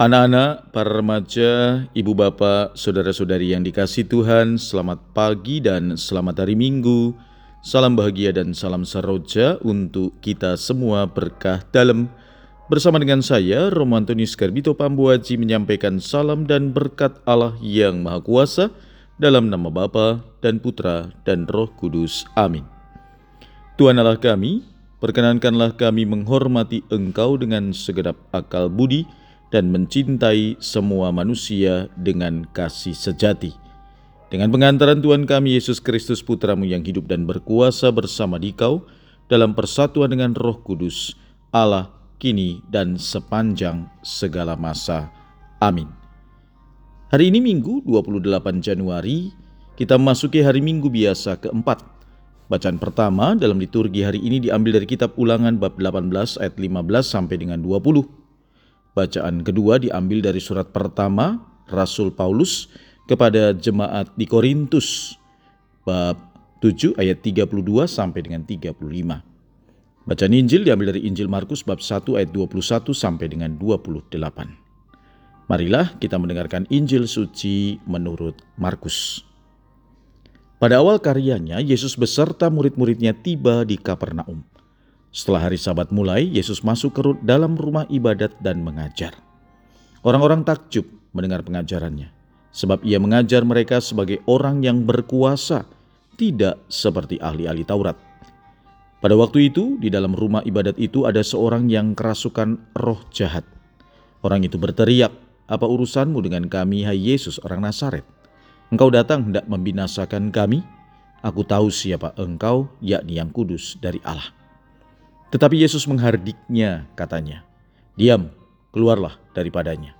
Anak-anak, para remaja, ibu bapak, saudara-saudari yang dikasih Tuhan, selamat pagi dan selamat hari Minggu. Salam bahagia dan salam saroja untuk kita semua berkah dalam. Bersama dengan saya, Romo Antonius Garbito Pambuaji menyampaikan salam dan berkat Allah yang Maha Kuasa dalam nama Bapa dan Putra dan Roh Kudus. Amin. Tuhan Allah kami, perkenankanlah kami menghormati Engkau dengan segenap akal budi, dan mencintai semua manusia dengan kasih sejati. Dengan pengantaran Tuhan kami Yesus Kristus Putramu yang hidup dan berkuasa bersama dikau dalam persatuan dengan roh kudus, Allah, kini dan sepanjang segala masa. Amin. Hari ini Minggu 28 Januari, kita memasuki hari Minggu biasa keempat. Bacaan pertama dalam liturgi hari ini diambil dari kitab ulangan bab 18 ayat 15 sampai dengan 20. Bacaan kedua diambil dari surat pertama Rasul Paulus kepada jemaat di Korintus bab 7 ayat 32 sampai dengan 35. Bacaan Injil diambil dari Injil Markus bab 1 ayat 21 sampai dengan 28. Marilah kita mendengarkan Injil suci menurut Markus. Pada awal karyanya, Yesus beserta murid-muridnya tiba di Kapernaum. Setelah hari Sabat mulai, Yesus masuk ke dalam rumah ibadat dan mengajar. Orang-orang takjub mendengar pengajarannya, sebab ia mengajar mereka sebagai orang yang berkuasa, tidak seperti ahli-ahli Taurat. Pada waktu itu, di dalam rumah ibadat itu ada seorang yang kerasukan roh jahat. Orang itu berteriak, "Apa urusanmu dengan kami, hai Yesus, orang Nazaret? Engkau datang hendak membinasakan kami? Aku tahu siapa engkau, yakni yang kudus dari Allah." Tetapi Yesus menghardiknya, katanya, "Diam, keluarlah daripadanya."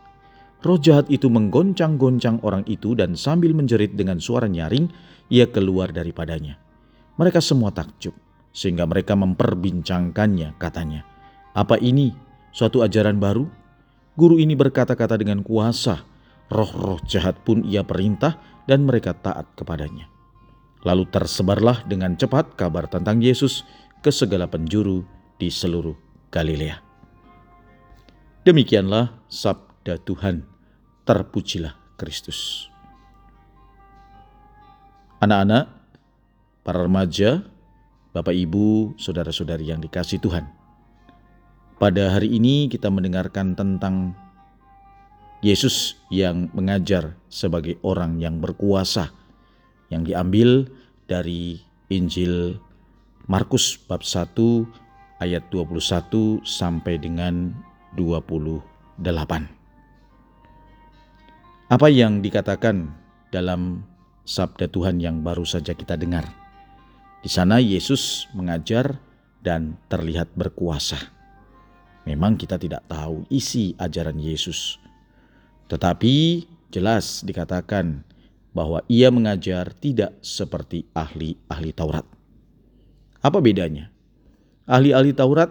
Roh jahat itu menggoncang-goncang orang itu dan sambil menjerit dengan suara nyaring, ia keluar daripadanya. Mereka semua takjub, sehingga mereka memperbincangkannya, katanya, "Apa ini? Suatu ajaran baru? Guru ini berkata-kata dengan kuasa, roh-roh jahat pun ia perintah dan mereka taat kepadanya." Lalu tersebarlah dengan cepat kabar tentang Yesus ke segala penjuru di seluruh Galilea. Demikianlah sabda Tuhan, terpujilah Kristus. Anak-anak, para remaja, Bapak Ibu, saudara-saudari yang dikasih Tuhan. Pada hari ini kita mendengarkan tentang Yesus yang mengajar sebagai orang yang berkuasa yang diambil dari Injil Markus bab 1 ayat 21 sampai dengan 28. Apa yang dikatakan dalam sabda Tuhan yang baru saja kita dengar? Di sana Yesus mengajar dan terlihat berkuasa. Memang kita tidak tahu isi ajaran Yesus. Tetapi jelas dikatakan bahwa ia mengajar tidak seperti ahli-ahli Taurat. Apa bedanya? Ahli-ahli Taurat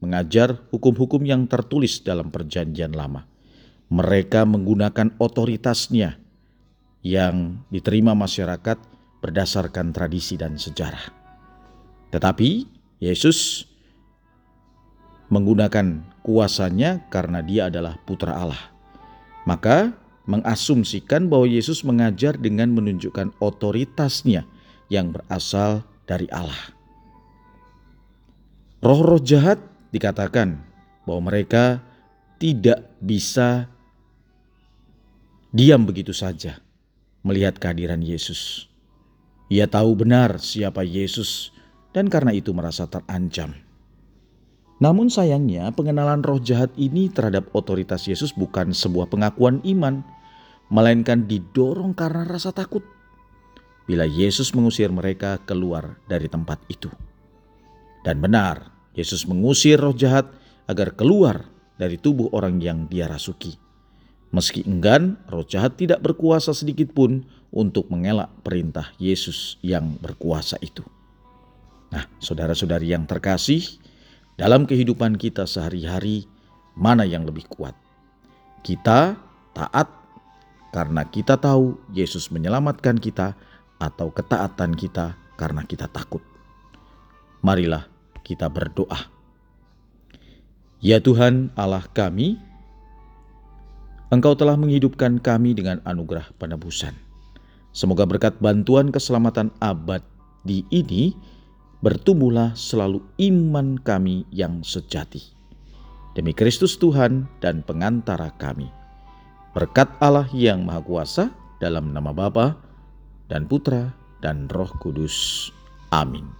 mengajar hukum-hukum yang tertulis dalam Perjanjian Lama. Mereka menggunakan otoritasnya yang diterima masyarakat berdasarkan tradisi dan sejarah. Tetapi Yesus menggunakan kuasanya karena dia adalah putra Allah. Maka mengasumsikan bahwa Yesus mengajar dengan menunjukkan otoritasnya yang berasal dari Allah. Roh-roh jahat dikatakan bahwa mereka tidak bisa diam begitu saja melihat kehadiran Yesus. Ia tahu benar siapa Yesus dan karena itu merasa terancam. Namun sayangnya pengenalan roh jahat ini terhadap otoritas Yesus bukan sebuah pengakuan iman, melainkan didorong karena rasa takut. Bila Yesus mengusir mereka keluar dari tempat itu. Dan benar, Yesus mengusir roh jahat agar keluar dari tubuh orang yang dia rasuki. Meski enggan, roh jahat tidak berkuasa sedikit pun untuk mengelak perintah Yesus yang berkuasa itu. Nah, saudara-saudari yang terkasih, dalam kehidupan kita sehari-hari, mana yang lebih kuat? Kita taat karena kita tahu Yesus menyelamatkan kita, atau ketaatan kita karena kita takut. Marilah kita berdoa. Ya Tuhan Allah kami, Engkau telah menghidupkan kami dengan anugerah penebusan. Semoga berkat bantuan keselamatan abad di ini, bertumbuhlah selalu iman kami yang sejati. Demi Kristus Tuhan dan pengantara kami. Berkat Allah yang Maha Kuasa dalam nama Bapa dan Putra dan Roh Kudus. Amin.